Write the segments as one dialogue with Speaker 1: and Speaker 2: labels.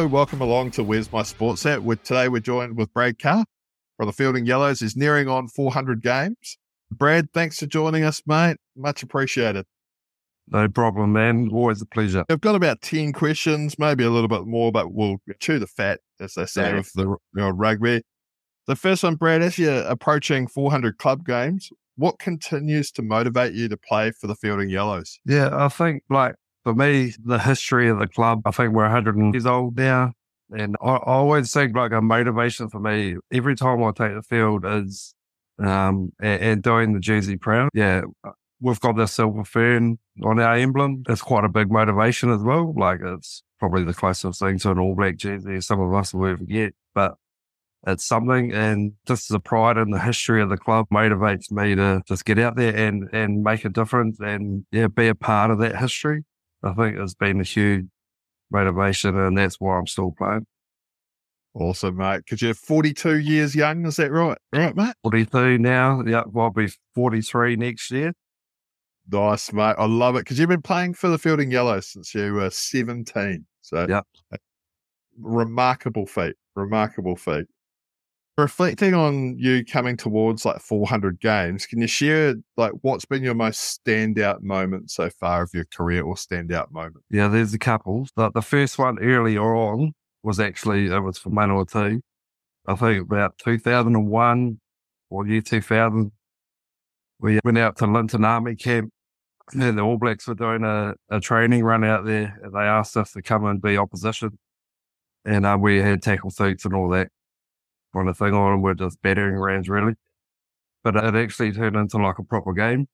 Speaker 1: Hello, welcome along to Where's My Sports At. With, today we're joined with Brad Carr from the Fielding Yellows. He's nearing on 400 games. Brad, thanks for joining us, mate. Much appreciated.
Speaker 2: No problem, man. Always a pleasure.
Speaker 1: I've got about 10 questions, maybe a little bit more, but we'll chew the fat, as they say,
Speaker 2: Yeah.
Speaker 1: with the you know, rugby. The first one, Brad, as you're approaching 400 club games, what continues to motivate you to play for the Fielding Yellows?
Speaker 2: Yeah, I think like for me, the history of the club, I think we're 100 years old now. And I, I always think like a motivation for me every time I take the field is, um, and, and doing the jersey proud. Yeah. We've got the silver fern on our emblem. It's quite a big motivation as well. Like it's probably the closest thing to an all black jersey some of us will ever get, but it's something and just the pride and the history of the club motivates me to just get out there and, and make a difference and yeah, be a part of that history. I think it's been a huge motivation and that's why I'm still playing.
Speaker 1: Awesome, mate. Because you're 42 years young, is that right? Right, mate?
Speaker 2: 42 now. Yeah, I'll be 43 next year.
Speaker 1: Nice, mate. I love it because you've been playing for the Fielding Yellows since you were 17. So,
Speaker 2: Yep.
Speaker 1: remarkable feat. Remarkable feat. Reflecting on you coming towards like 400 games, can you share like what's been your most standout moment so far of your career or standout moment?
Speaker 2: Yeah, there's a couple. The, the first one earlier on was actually, it was for Manawatu. I think about 2001 or year 2000. We went out to Linton Army Camp and the All Blacks were doing a, a training run out there and they asked us to come and be opposition. And um, we had tackle suits and all that kind of thing on. We're just battering rams really. But it actually turned into like a proper game.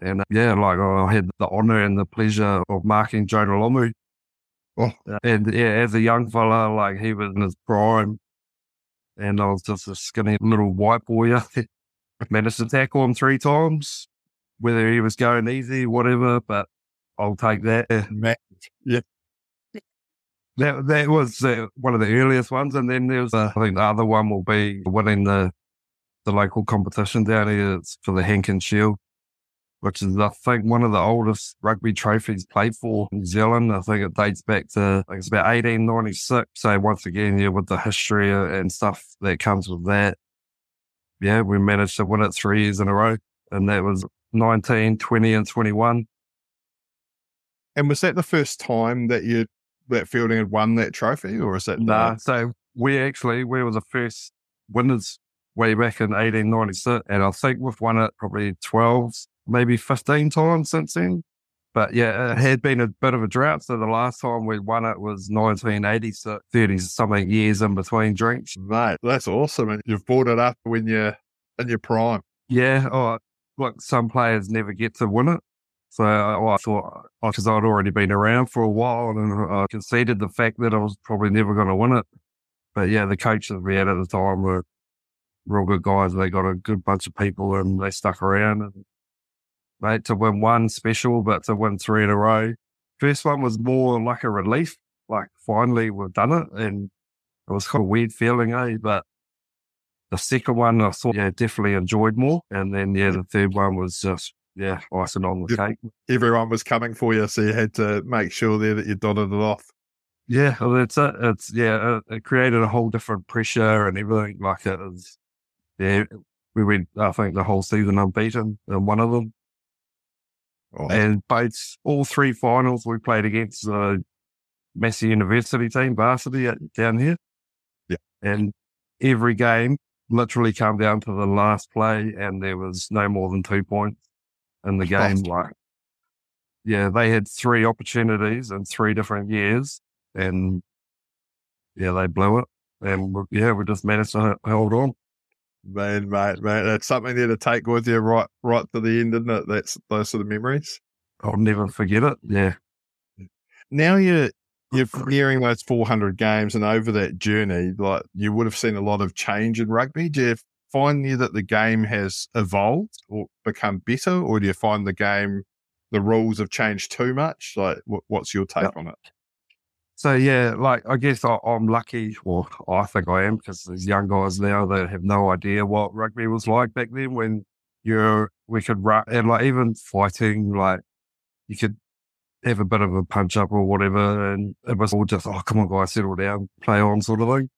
Speaker 2: And uh, yeah, like I had the honour and the pleasure of marking Jonah Lomu.
Speaker 1: Oh.
Speaker 2: And yeah, as a young fella, like he was in his prime. And I was just a skinny little white boy. Managed to tackle him three times, whether he was going easy, whatever, but I'll take that.
Speaker 1: Man,
Speaker 2: That that was uh, one of the earliest ones, and then there was uh, I think the other one will be winning the the local competition down here. It's for the Hankin Shield, which is I think one of the oldest rugby trophies played for New Zealand. I think it dates back to I think it's about eighteen ninety six. So once again, yeah, with the history and stuff that comes with that, yeah, we managed to win it three years in a row, and that was 19, 20, and twenty one.
Speaker 1: and was that the first time that you that Fielding had won that trophy, or is that
Speaker 2: Nah, so we actually we were the first winners way back in 1896, and I think we've won it probably 12, maybe 15 times since then. But yeah, it had been a bit of a drought. So the last time we won it was 1980, so 30 something years in between drinks.
Speaker 1: mate? That's awesome, and you've brought it up when you're in your prime.
Speaker 2: Yeah, oh, look, some players never get to win it. So uh, I, I thought, uh, because I'd already been around for a while and I conceded the fact that I was probably never going to win it. But yeah, the coaches we had at the time were real good guys. They got a good bunch of people and they stuck around and mate, to win one special, but to win three in a row. First one was more like a relief, like finally we've done it. And it was kind of weird feeling, eh? But the second one I thought, yeah, definitely enjoyed more. And then, yeah, the third one was just, yeah, icing on the cake.
Speaker 1: Everyone was coming for you, so you had to make sure there that you dotted it off.
Speaker 2: Yeah, well, that's it. It's, yeah, it, it created a whole different pressure and everything. Like it was, yeah, we went, I think, the whole season unbeaten in one of them.
Speaker 1: Oh,
Speaker 2: And both, all three finals we played against the Massey University team, varsity at, down here.
Speaker 1: Yeah.
Speaker 2: And every game literally came down to the last play and there was no more than two points in the game. Like, yeah, they had three opportunities in three different years and yeah, they blew it. And we- yeah, we just managed to hold on.
Speaker 1: Man, mate, mate, that's something there to take with you right, right to the end, isn't it? That's those sort of memories.
Speaker 2: I'll never forget it. Yeah.
Speaker 1: Now you're you're nearing those 400 games, and over that journey, like you would have seen a lot of change in rugby. Do you find you that the game has evolved or become better, or do you find the game the rules have changed too much? Like, what, what's your take
Speaker 2: Yep.
Speaker 1: on it?
Speaker 2: So yeah, like I guess I, I'm lucky, or I think I am, because there's young guys now that have no idea what rugby was like back then when you're we could run and like even fighting, like you could have a bit of a punch up or whatever. And it was all just, oh, come on, guys, settle down, play on sort of thing.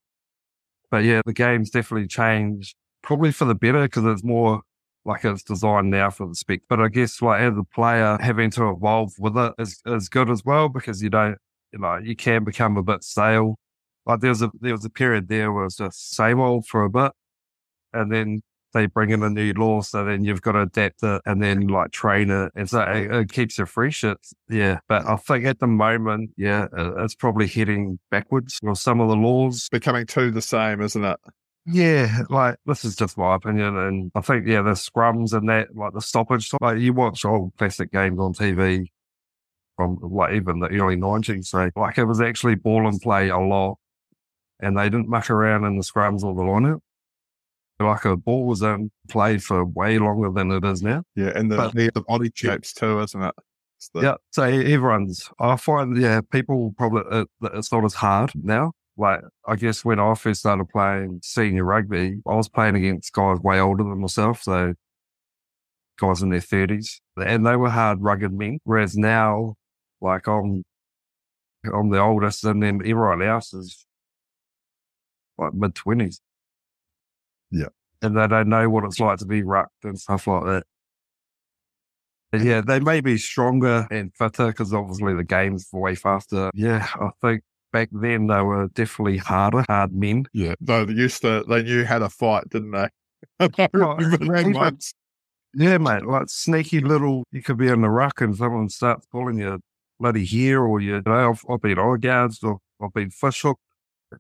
Speaker 2: But yeah, the game's definitely changed, probably for the better because it's more like it's designed now for the spec. But I guess like as a player, having to evolve with it is, is good as well because you don't, you know, you can become a bit stale. Like there was a, there was a period there where it was just same old for a bit. And then they bring in a new law. So then you've got to adapt it and then like train it. And so it, it keeps you fresh. It's, yeah. But I think at the moment, yeah, it's probably heading backwards or some of the laws.
Speaker 1: Becoming too the same, isn't it?
Speaker 2: Yeah, like this is just my opinion, and I think yeah, the scrums and that, like the stoppage, like you watch old classic games on TV from like even the early nineties, so like it was actually ball and play a lot, and they didn't muck around in the scrums or the line like a ball was in play for way longer than it is now.
Speaker 1: Yeah, and the, but, the, the body shapes too, isn't it?
Speaker 2: The... Yeah, so everyone's. I find yeah, people probably it, it's not as hard now. Like I guess when I first started playing senior rugby, I was playing against guys way older than myself, so guys in their thirties, and they were hard, rugged men. Whereas now, like I'm, I'm the oldest, and then everyone else is like mid twenties.
Speaker 1: Yeah.
Speaker 2: And they don't know what it's like to be rucked and stuff like that. But yeah, they may be stronger and fitter because obviously the game's way faster. Yeah, I think back then they were definitely harder, hard men.
Speaker 1: Yeah, they used to, they knew how to fight, didn't they?
Speaker 2: yeah, mate, like sneaky little, you could be in the ruck and someone starts pulling your bloody hair or you, you know, I've, I've been eye guards or I've been fish hooked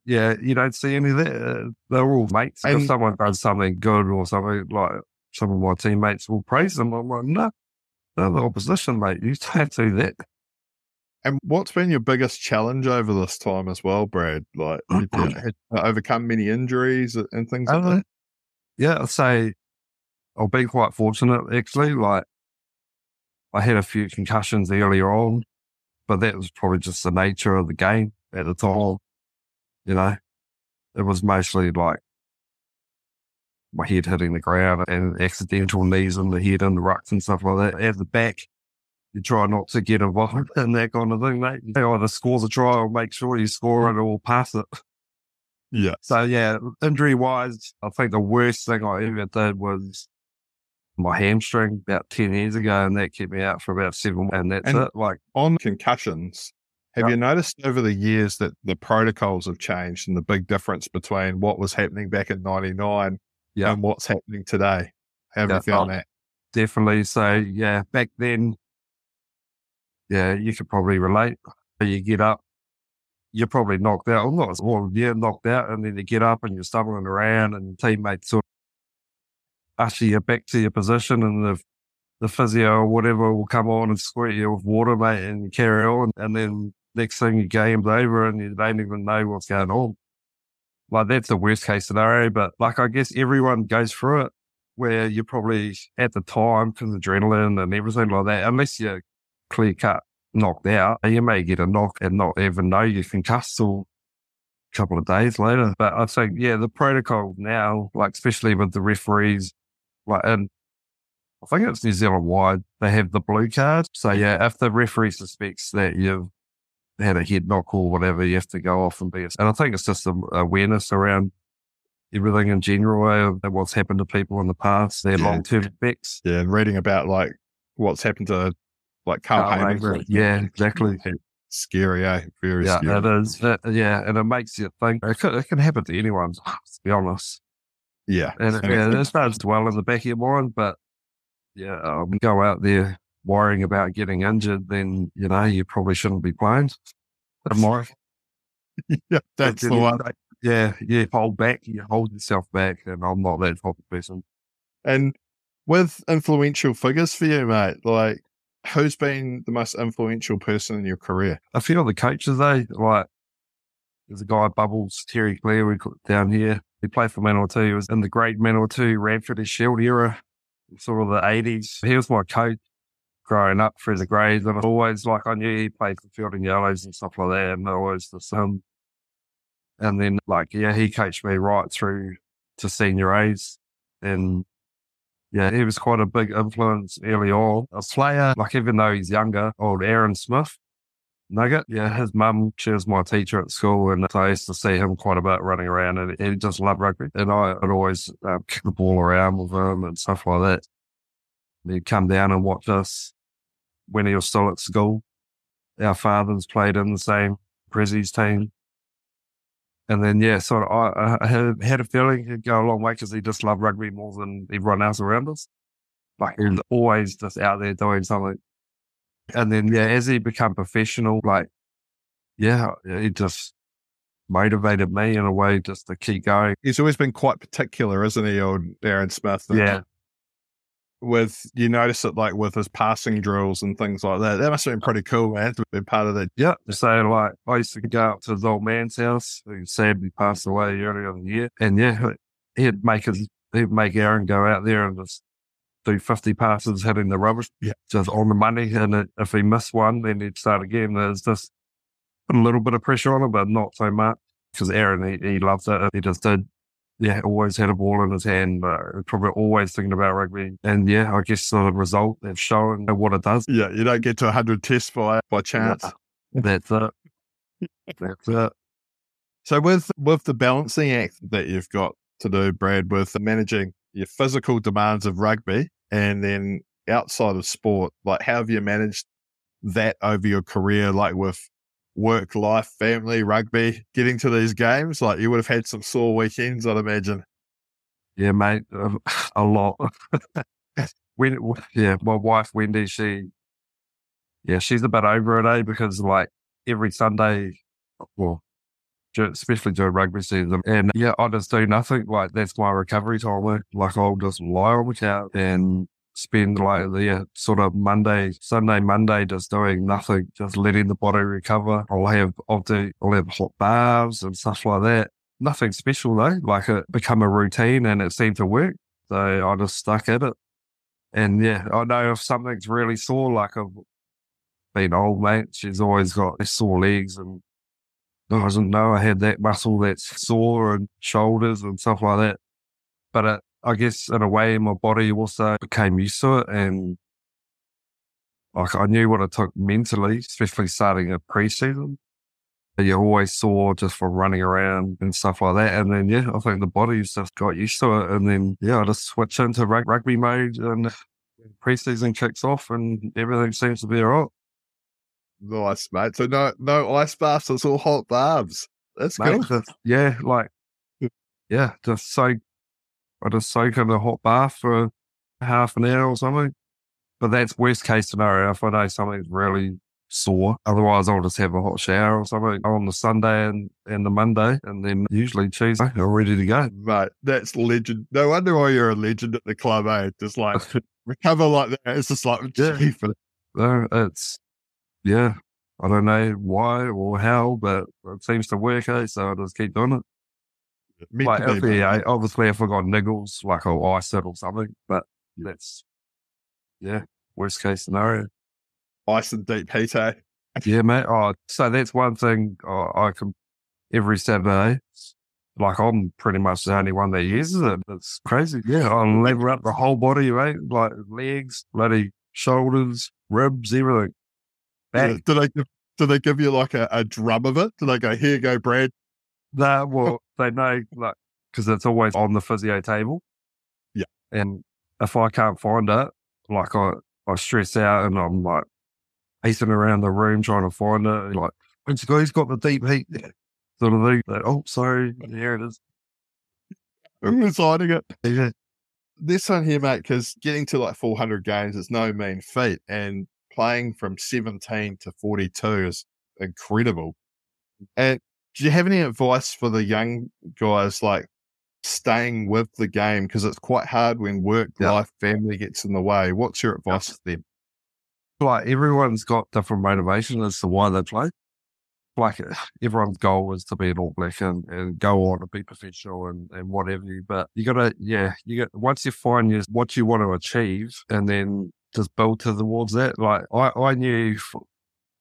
Speaker 2: yeah, you don't see any of that. Uh, they're all mates. And, if someone does something good or something like some of my teammates will praise them, I'm like, no, they're the opposition, mate. You don't do that.
Speaker 1: And what's been your biggest challenge over this time as well, Brad? Like, you had overcome many injuries and things like that?
Speaker 2: Uh, yeah, I'd say I've been quite fortunate, actually. Like, I had a few concussions earlier on, but that was probably just the nature of the game at the time. You know, it was mostly like my head hitting the ground and accidental knees in the head and the rucks and stuff like that. At the back, you try not to get involved in that kind of thing, mate. You either scores a try or make sure you score it or pass it.
Speaker 1: Yeah.
Speaker 2: So yeah, injury wise, I think the worst thing I ever did was my hamstring about 10 years ago and that kept me out for about seven and that's and it. Like
Speaker 1: on concussions, have yep. you noticed over the years that the protocols have changed and the big difference between what was happening back in 99 yep. and what's happening today? Have yep. you found oh, that?
Speaker 2: Definitely. So, yeah, back then, yeah, you could probably relate. You get up, you're probably knocked out. Well, not well, yeah, knocked out, and then you get up and you're stumbling around, and teammates sort of usher you back to your position, and the the physio or whatever will come on and squirt you with water, mate, and you carry on. And then next thing your game's over and you don't even know what's going on. Like that's the worst case scenario, but like I guess everyone goes through it where you're probably at the time because adrenaline and everything like that, unless you're clear cut knocked out, you may get a knock and not even know you can cuss till a couple of days later. But I think, yeah, the protocol now, like especially with the referees, like and I think it's New Zealand wide, they have the blue card. So yeah, if the referee suspects that you've had a head knock or whatever, you have to go off and be. A, and I think it's just a, awareness around everything in general eh, of what's happened to people in the past, their yeah. long term effects.
Speaker 1: Yeah, and reading about like what's happened to like Carl, Carl
Speaker 2: Yeah, exactly.
Speaker 1: Scary, eh? Very
Speaker 2: yeah,
Speaker 1: scary.
Speaker 2: it is. It, yeah, and it makes you think. It, could, it can happen to anyone, to be honest.
Speaker 1: Yeah.
Speaker 2: And it, yeah, it starts dwell in the back of your mind, but yeah, um, go out there worrying about getting injured, then you know you probably shouldn't be playing.
Speaker 1: More. yeah, that's the one.
Speaker 2: Yeah, yeah. Hold back. You hold yourself back, and I'm not that type of person.
Speaker 1: And with influential figures for you, mate, like who's been the most influential person in your career?
Speaker 2: I feel the coaches, though, like there's a guy, Bubbles, Terry we down here. He played for Manawatu. He was in the great Manawatu Ranfurly Shield era, sort of the 80s. He was my coach growing up through the grades. And I always like, I knew he played for Fielding Yellows and stuff like that. And I always the him. And then like, yeah, he coached me right through to senior A's. And yeah, he was quite a big influence early on. A player, like even though he's younger, old Aaron Smith, Nugget. Yeah, his mum, she was my teacher at school, and I used to see him quite a bit running around, and he just loved rugby. And I would always um, kick the ball around with him and stuff like that. And he'd come down and watch us when he was still at school. Our fathers played in the same Prezzies team. And then, yeah, so I, I had, a feeling he'd go a long way because he just loved rugby more than everyone else around us. Like he was always just out there doing something. And then, yeah, as he became professional, like, yeah, he just motivated me in a way just to keep going.
Speaker 1: He's always been quite particular, isn't he, old Aaron Smith?
Speaker 2: Yeah.
Speaker 1: With you notice it like with his passing drills and things like that. That must have been pretty cool, man, to be part of that.
Speaker 2: Yeah. So like I used to go up to his old man's house who sadly passed away earlier in the year. And yeah, he'd make his he'd make Aaron go out there and just do 50 passes hitting the rubbish.
Speaker 1: Yeah.
Speaker 2: Just on the money. And if he missed one, then he'd start again. There's just a little bit of pressure on him, but not so much because Aaron, he, he loved it. He just did. Yeah, always had a ball in his hand, but probably always thinking about rugby. And yeah, I guess the result they've shown what it does.
Speaker 1: Yeah, you don't get to 100 tests by, by chance.
Speaker 2: That's it. That's it.
Speaker 1: So with with the balancing act that you've got to do, Brad, with managing your physical demands of rugby and then outside of sport, like how have you managed that over your career, like with work, life, family, rugby, getting to these games? Like you would have had some sore weekends, I'd imagine.
Speaker 2: Yeah, mate, um, a lot. when, yeah, my wife Wendy, she, yeah, she's a bit over it, eh? Because like every Sunday, well, especially during rugby season. And yeah, I just do nothing. Like that's my recovery time. Like I'll just lie on the couch and spend like the uh, sort of Monday, Sunday, Monday, just doing nothing, just letting the body recover. I'll have, I'll do, I'll have hot baths and stuff like that. Nothing special though. Like it become a routine and it seemed to work. So I just stuck at it. And yeah, I know if something's really sore, like I've been old mate, she's always got sore legs and I didn't know I had that muscle that's sore and shoulders and stuff like that. But it, I guess in a way, my body also became used to it. And like I knew what it took mentally, especially starting a preseason. You always saw just from running around and stuff like that. And then, yeah, I think the body's just got used to it. And then, yeah, I just switch into rugby mode and preseason kicks off and everything seems to be all right.
Speaker 1: Nice, mate. So no, no ice baths. It's all hot baths. That's mate,
Speaker 2: cool. yeah, like yeah, just soak. I just soak in a hot bath for half an hour or something. But that's worst case scenario. If I know something's really sore, otherwise I'll just have a hot shower or something on the Sunday and, and the Monday, and then usually Tuesday I'm ready to go.
Speaker 1: Mate, that's legend. No wonder why you're a legend at the club, eh? Just like recover like that. It's just like
Speaker 2: yeah. No, it's yeah, I don't know why or how, but it seems to work, eh? So I just keep doing it. Like, if, yeah, obviously, if I got niggles, like I'll ice it or something, but that's, yeah, worst case scenario.
Speaker 1: Ice and deep heat, eh?
Speaker 2: yeah, mate. Oh, so that's one thing oh, I can, every Saturday, like I'm pretty much the only one that uses it. It's crazy. Yeah, I'll lever up the whole body, right? Like legs, bloody shoulders, ribs, everything.
Speaker 1: Yeah. Do they give, do they give you like a, a drum of it? Do they go, here you go, Brad?
Speaker 2: No, well, they know, like, because it's always on the physio table.
Speaker 1: Yeah.
Speaker 2: And if I can't find it, like, I, I stress out and I'm like pacing around the room trying to find it. Like, he's got the deep heat sort of thing. Like, oh, sorry, here it is.
Speaker 1: I'm deciding it. Yeah. This one here, mate, because getting to like 400 games is no mean feat. And playing from 17 to 42 is incredible. And do you have any advice for the young guys like staying with the game? Because it's quite hard when work, yeah. life, family gets in the way. What's your advice to them?
Speaker 2: Like everyone's got different motivation as to why they play. Like everyone's goal is to be an All Black and, and go on and be professional and, and whatever. But you gotta, yeah, you got once you find your, what you want to achieve, and then just build towards that. Like I, I knew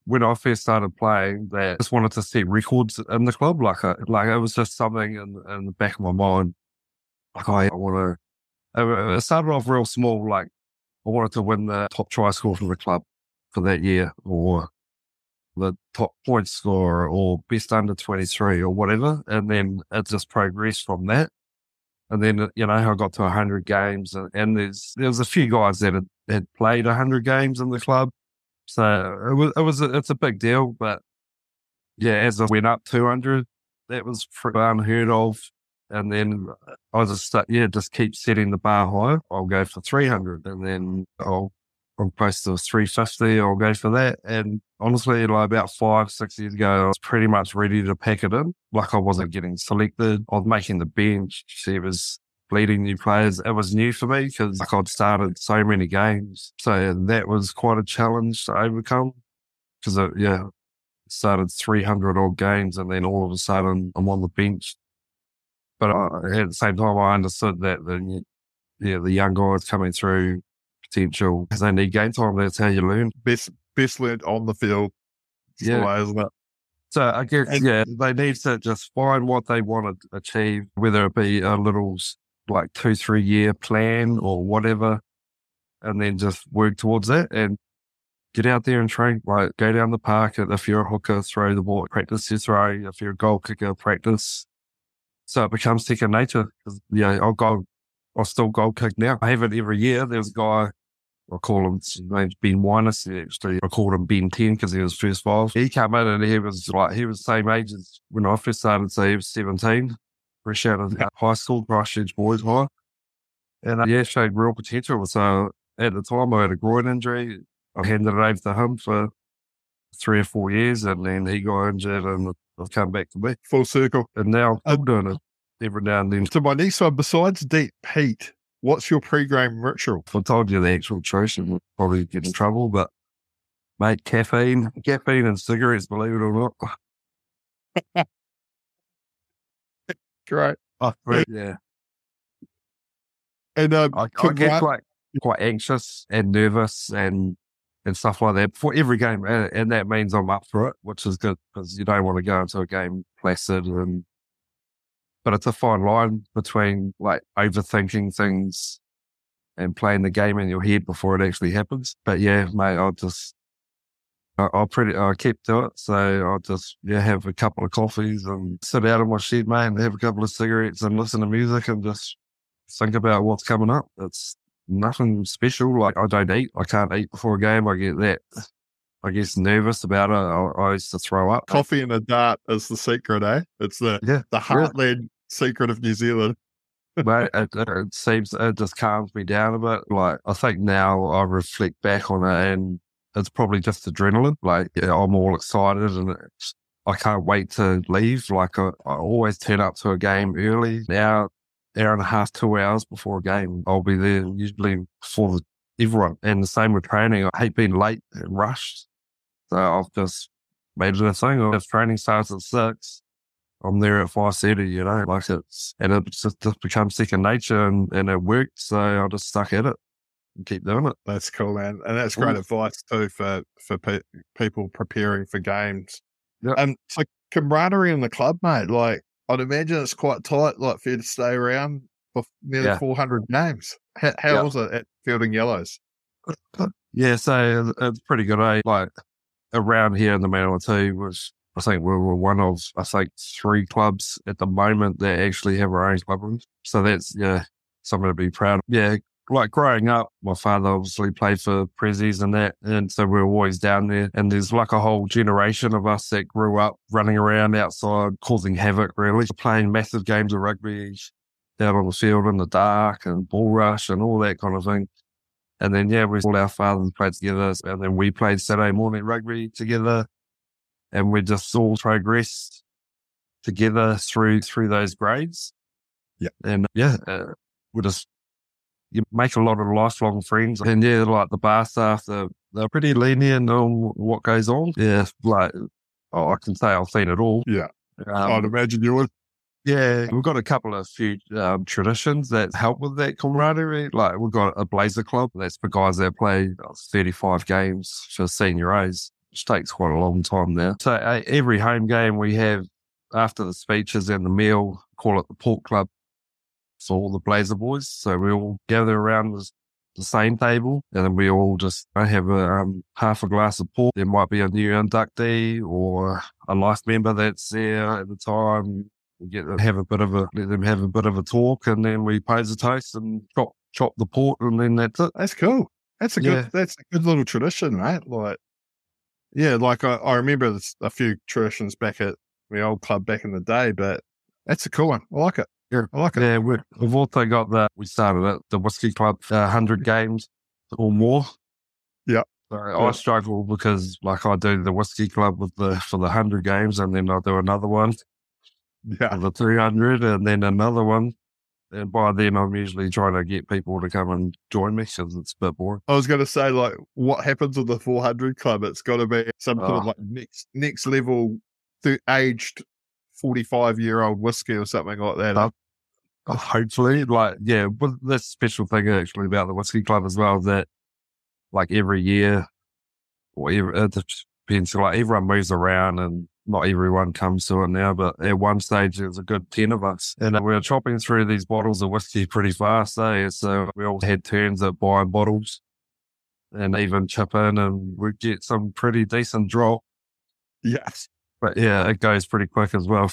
Speaker 2: when I first started playing that I just wanted to set records in the club. Like, I, uh, like it was just something in, in the back of my mind. Like I, I want to, it started off real small. Like I wanted to win the top try score for the club for that year or the top point scorer or best under 23 or whatever. And then it just progressed from that. And then, you know, I got to 100 games and, and there's, there was a few guys that had, had played 100 games in the club. So it was, it was, a, it's a big deal. But yeah, as I went up 200, that was pretty unheard of. And then I just, yeah, just keep setting the bar high. I'll go for 300 and then I'll I'm close to 350. I'll go for that. And honestly, like about five, six years ago, I was pretty much ready to pack it in. Like I wasn't getting selected. I was making the bench. It was bleeding new players. It was new for me because like I'd started so many games. So that was quite a challenge to overcome because yeah, started 300 odd games and then all of a sudden I'm on the bench. But I, at the same time, I understood that the, yeah, the young guys coming through potential because they need game time. That's how you learn.
Speaker 1: Best best learned on the field.
Speaker 2: Yeah,
Speaker 1: way, isn't it?
Speaker 2: So I guess yeah, they need to just find what they want to achieve, whether it be a little like two three year plan or whatever, and then just work towards that and get out there and train. Like go down the park. And If you're a hooker, throw the ball, practice your throw. If you're a goal kicker, practice. So it becomes second nature. Yeah, I'll go. I'll still goal kick now. I have it every year. There's a guy I call him, his name's Ben Winus. Actually, I called him Ben 10 because he was first five. He came in and he was like, he was the same age as when I first started, so he was 17, fresh out of high school, Christchurch Boys High. And uh, yeah, showed real potential. So at the time, I had a groin injury. I handed it over to him for three or four years, and then he got injured and I've come back to me.
Speaker 1: Full circle.
Speaker 2: And now I'm doing it every now and then.
Speaker 1: So my next one, besides deep heat, What's your pre-game ritual?
Speaker 2: If I told you the actual truth, would probably get in trouble. But mate, caffeine, caffeine and cigarettes, believe it or
Speaker 1: not. Great.
Speaker 2: Oh, yeah.
Speaker 1: And um,
Speaker 2: I, I get quite quite anxious and nervous and and stuff like that for every game, and, and that means I'm up for it, which is good because you don't want to go into a game placid and but it's a fine line between like overthinking things and playing the game in your head before it actually happens. But yeah, mate, I'll just, I'll pretty, I'll keep to it. So I'll just, yeah, have a couple of coffees and sit out in my shed, mate, and have a couple of cigarettes and listen to music and just think about what's coming up. It's nothing special. Like I don't eat. I can't eat before a game. I get that. I guess nervous about it. I, I used to throw up.
Speaker 1: Coffee and a dart is the secret, eh? It's the yeah, the heartland secret of New Zealand.
Speaker 2: but it, it, seems it just calms me down a bit. Like I think now I reflect back on it, and it's probably just adrenaline. Like yeah, I'm all excited, and I can't wait to leave. Like I, I, always turn up to a game early. Now, hour and a half, two hours before a game, I'll be there usually for the, everyone. And the same with training. I hate being late and rushed, so I've just made it a thing. If training starts at six, I'm there at 5.30, you know, like it's, and it just, just becomes second nature and, and it worked. So I just stuck at it keep doing it.
Speaker 1: That's cool, man. And that's great advice too for, for pe- people preparing for games. Yeah. Um, so camaraderie in the club, mate, like I'd imagine it's quite tight, like for you to stay around for nearly yeah. 400 games. How, how yeah. was it at Fielding Yellows?
Speaker 2: Yeah, so it's pretty good, eh? Like around here in the Manawatu was I think we were one of, I think, three clubs at the moment that actually have our own club rooms. So that's, yeah, something to be proud of. Yeah, like growing up, my father obviously played for Prezzies and that. And so we are always down there. And there's like a whole generation of us that grew up running around outside, causing havoc, really, playing massive games of rugby down on the field in the dark and ball rush and all that kind of thing. And then, yeah, we all our fathers played together. And then we played Saturday morning rugby together and we just all progressed together through through those grades.
Speaker 1: Yeah,
Speaker 2: and yeah, uh, we just you make a lot of lifelong friends, and yeah, like the bar staff, they're they're pretty lenient on what goes on. Yeah, like oh, I can say I've seen it all.
Speaker 1: Yeah, um, I'd imagine you would.
Speaker 2: Yeah, we've got a couple of few um, traditions that help with that camaraderie. Like we've got a Blazer Club. That's for guys that play 35 games for senior A's which takes quite a long time now. So uh, every home game we have after the speeches and the meal, call it the Port Club for all the Blazer boys. So we all gather around the the same table, and then we all just I have a um, half a glass of port. There might be a new inductee or a life member that's there at the time. We get to have a bit of a let them have a bit of a talk, and then we pose a toast and chop chop the port, and then that's it.
Speaker 1: That's cool. That's a good.
Speaker 2: Yeah.
Speaker 1: That's a good little tradition, right? Like, yeah, like I, I remember a few traditions back at the old club back in the day, but that's a cool one. I like it.
Speaker 2: Yeah.
Speaker 1: I like it.
Speaker 2: Yeah, we, we've also got the we started it the whiskey club uh, hundred games or more.
Speaker 1: Yeah.
Speaker 2: So
Speaker 1: Yeah.
Speaker 2: I struggle because like I do the whiskey club with the for the hundred games, and then I do another one
Speaker 1: Yeah,
Speaker 2: for the three hundred, and then another one. And by then, I'm usually trying to get people to come and join me because it's a bit boring.
Speaker 1: I was going to say like, what happens with the 400 club? It's got to be some sort of
Speaker 2: Oh.
Speaker 1: like next next level, th- aged 45 year old whiskey or something like that.
Speaker 2: Oh. Hopefully, like yeah, but that's a special thing actually about the whiskey club as well that like every year, or every, it depends. Like everyone moves around and not everyone comes to it now, but at one stage there's a good ten of us, and we were chopping through these bottles of whiskey pretty fast. Eh? So we all had turns at buying bottles, and even chip in, and we'd get some pretty decent drop.
Speaker 1: Yes.
Speaker 2: But yeah, it goes pretty quick as well.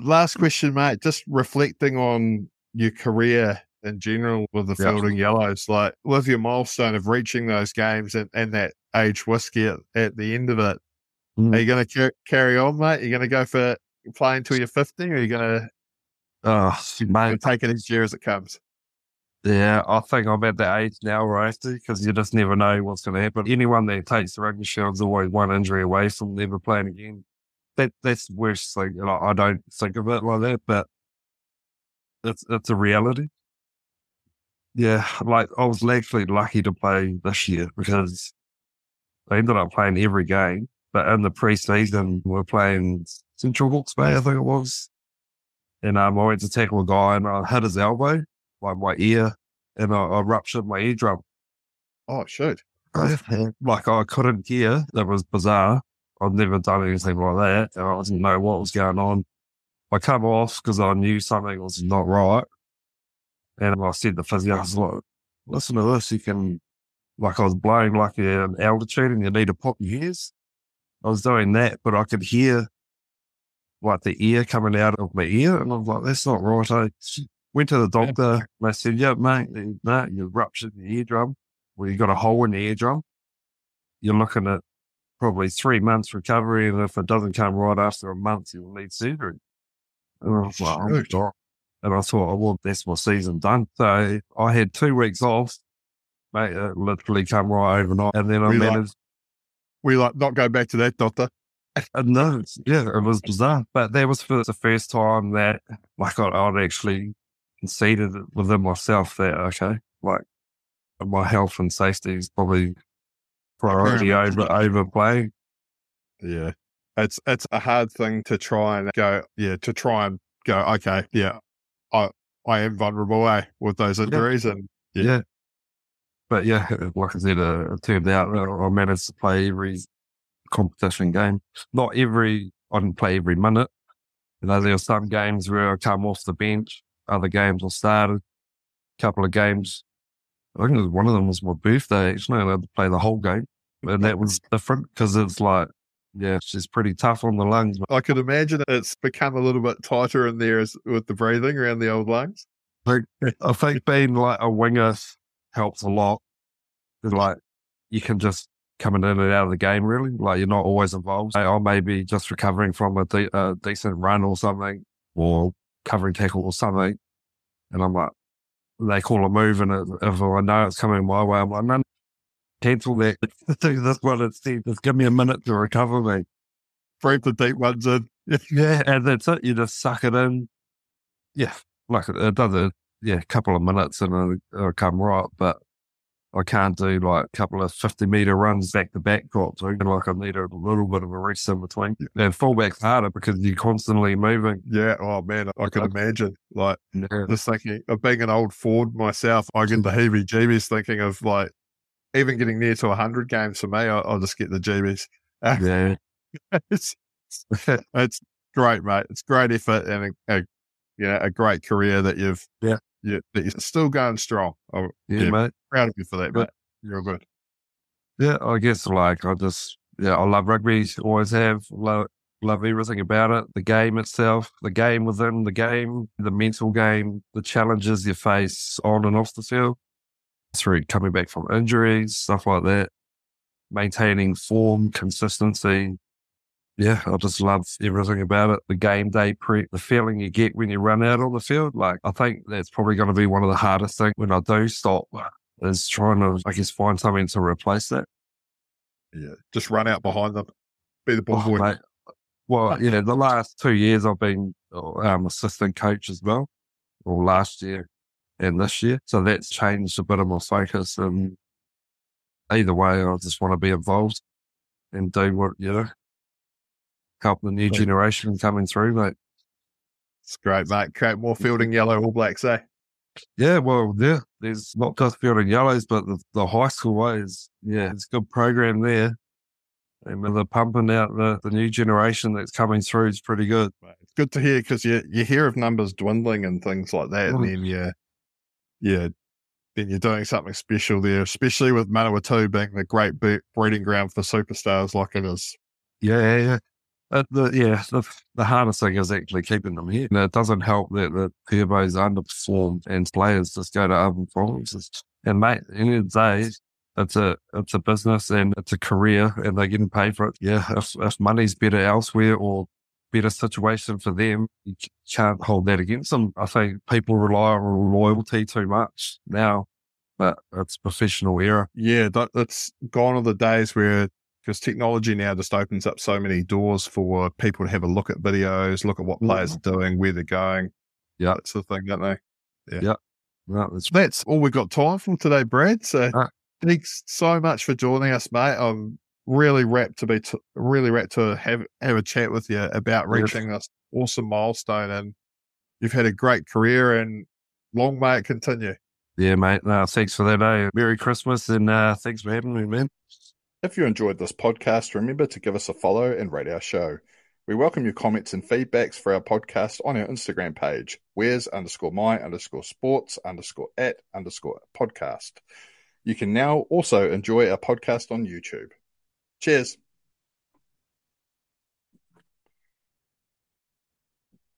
Speaker 1: Last question, mate. Just reflecting on your career in general with the
Speaker 2: Yeah.
Speaker 1: Fielding Yellows, like with your milestone of reaching those games and, and that age whiskey at, at the end of it,
Speaker 2: Mm.
Speaker 1: are you going to car- carry on, mate? Are you going to go for playing till you're 50 or are you going
Speaker 2: Oh,
Speaker 1: to
Speaker 2: mate,
Speaker 1: take it each year as it comes?
Speaker 2: Yeah, I think I'm at that age now where I have to because you just never know what's going to happen. Anyone that takes the rugby shield's always one injury away from never playing again. That that's the worst thing. And I, I don't think of it like that, but it's it's a reality. Yeah, like I was actually lucky to play this year because I ended up playing every game. But in the preseason, we we're playing Central Hawke's Bay, I think it was. And um, I went to tackle a guy and I hit his elbow, like my ear, and I, I ruptured my eardrum.
Speaker 1: Oh, shoot.
Speaker 2: like I couldn't hear. That was bizarre. I've never done anything like that. I didn't know what was going on. I come off because I knew something was not right. And I said to the physio, I was like, listen to this. You can, like I was blowing like an altitude and you need to pop your ears. I was doing that, but I could hear like the ear coming out of my ear. And I was like, that's not right. I went to the doctor and I said, yeah, mate, no, you ruptured the eardrum where you got a hole in the eardrum. You're looking at probably three months recovery. And if it doesn't come right after a month, you'll need surgery. And I was like, oh. And I thought, oh, well, that's my season done. So I had two weeks off. Mate, it literally come right overnight. And then I
Speaker 1: We like-
Speaker 2: managed,
Speaker 1: We like not go back to that, Doctor.
Speaker 2: uh, no, yeah, it was bizarre. But that was for the first time that, like, I'd, I'd actually conceded within myself that, okay, like, my health and safety is probably priority over, over playing.
Speaker 1: Yeah. It's it's a hard thing to try and go, yeah, to try and go, okay, yeah, I I am vulnerable eh, with those injuries and Yeah.
Speaker 2: Yeah. But yeah, like I said, uh, it turned out I managed to play every competition game. Not every, I didn't play every minute. You know, there were some games where I come off the bench, other games I started, a couple of games. I think it was one of them was my birthday. Actually, I had to play the whole game. And that was different because it's like, yeah, she's pretty tough on the lungs.
Speaker 1: I could imagine it's become a little bit tighter in there as, with the breathing around the old lungs.
Speaker 2: I think being like a winger helps a lot. 'Cause, like you can just come in and out of the game really. Like you're not always involved. I, I oh, may be just recovering from a, de- a decent run or something, or covering tackle or something, and I'm like, they call a move, and it, if I know it's coming my way, I'm like, no, cancel that. Do this one instead. Just give me a minute to recover me.
Speaker 1: Breathe the deep ones in.
Speaker 2: Yeah, and that's it. You just suck it in. Yeah, like it, it does it. Yeah, couple of minutes and it'll, it'll come right. But I can't do like a couple of fifty meter runs back to back drops. I feel like I need a little bit of a rest in between. And fullback's harder because you're constantly moving.
Speaker 1: Yeah. Oh man, I can imagine. Like
Speaker 2: Yeah,
Speaker 1: just thinking of being an old Ford myself, I get the heebie jeebies thinking of like even getting near to hundred games for me, I, I'll just get the jeebies.
Speaker 2: yeah,
Speaker 1: it's, it's great, mate. It's great effort and a, a you know a great career that you've
Speaker 2: Yeah.
Speaker 1: Yeah, you're still going strong. I'm
Speaker 2: yeah,
Speaker 1: yeah,
Speaker 2: mate.
Speaker 1: proud of you for that,
Speaker 2: Good.
Speaker 1: mate. You're good.
Speaker 2: Yeah, I guess like I just yeah, I love rugby. Always have love love everything about it. The game itself, the game within the game, the mental game, the challenges you face on and off the field, through coming back from injuries, stuff like that, maintaining form, consistency. Yeah, I just love everything about it. The game day prep, the feeling you get when you run out on the field. Like, I think that's probably going to be one of the hardest things when I do stop is trying to, I guess, find something to replace that.
Speaker 1: Yeah, just run out behind them, be the ball
Speaker 2: Oh,
Speaker 1: boy.
Speaker 2: mate. Well, yeah, the last two years I've been um, assistant coach as well, or last year and this year. So that's changed a bit of my focus. And either way, I just want to be involved and do what, you know, help the new generation coming through, mate.
Speaker 1: It's great, mate. Create more fielding yellow All Blacks, eh?
Speaker 2: Yeah, well, yeah, there's not just fielding yellows, but the, the high school ways. Yeah, it's a good program there. And they're pumping out the, the new generation that's coming through is pretty good.
Speaker 1: It's good to hear because you you hear of numbers dwindling and things like that, and
Speaker 2: Mm.
Speaker 1: then yeah, yeah, then you're doing something special there, especially with Manawatu being the great breeding ground for superstars like it is.
Speaker 2: Yeah, yeah, yeah. Uh, the, yeah, the, the hardest thing is actually keeping them here. And it doesn't help that the turbos underperform and players just go to other provinces. And mate, end of the day, it's a it's a business and it's a career, and they're getting paid for it. Yeah, if if money's better elsewhere or better situation for them, you can't hold that against them. I think people rely on loyalty too much now, but it's professional era.
Speaker 1: Yeah, that, that's gone are the days where because technology now just opens up so many doors for people to have a look at videos, look at what players are doing, where they're going.
Speaker 2: Yeah.
Speaker 1: that's the thing, don't they?
Speaker 2: No, it's
Speaker 1: That's all we've got time for today, Brad. So thanks so much for joining us, mate. I'm really rapt to be t- really rapt to have have a chat with you about
Speaker 2: Yes.
Speaker 1: reaching this awesome milestone. And you've had a great career, and long may it continue.
Speaker 2: Yeah, mate. No, thanks for that. Eh? Merry Christmas and uh, thanks for having me, man.
Speaker 1: If you enjoyed this podcast, remember to give us a follow and rate our show. We welcome your comments and feedbacks for our podcast on our Instagram page, where's underscore my underscore sports underscore at underscore podcast. You can now also enjoy our podcast on YouTube. Cheers.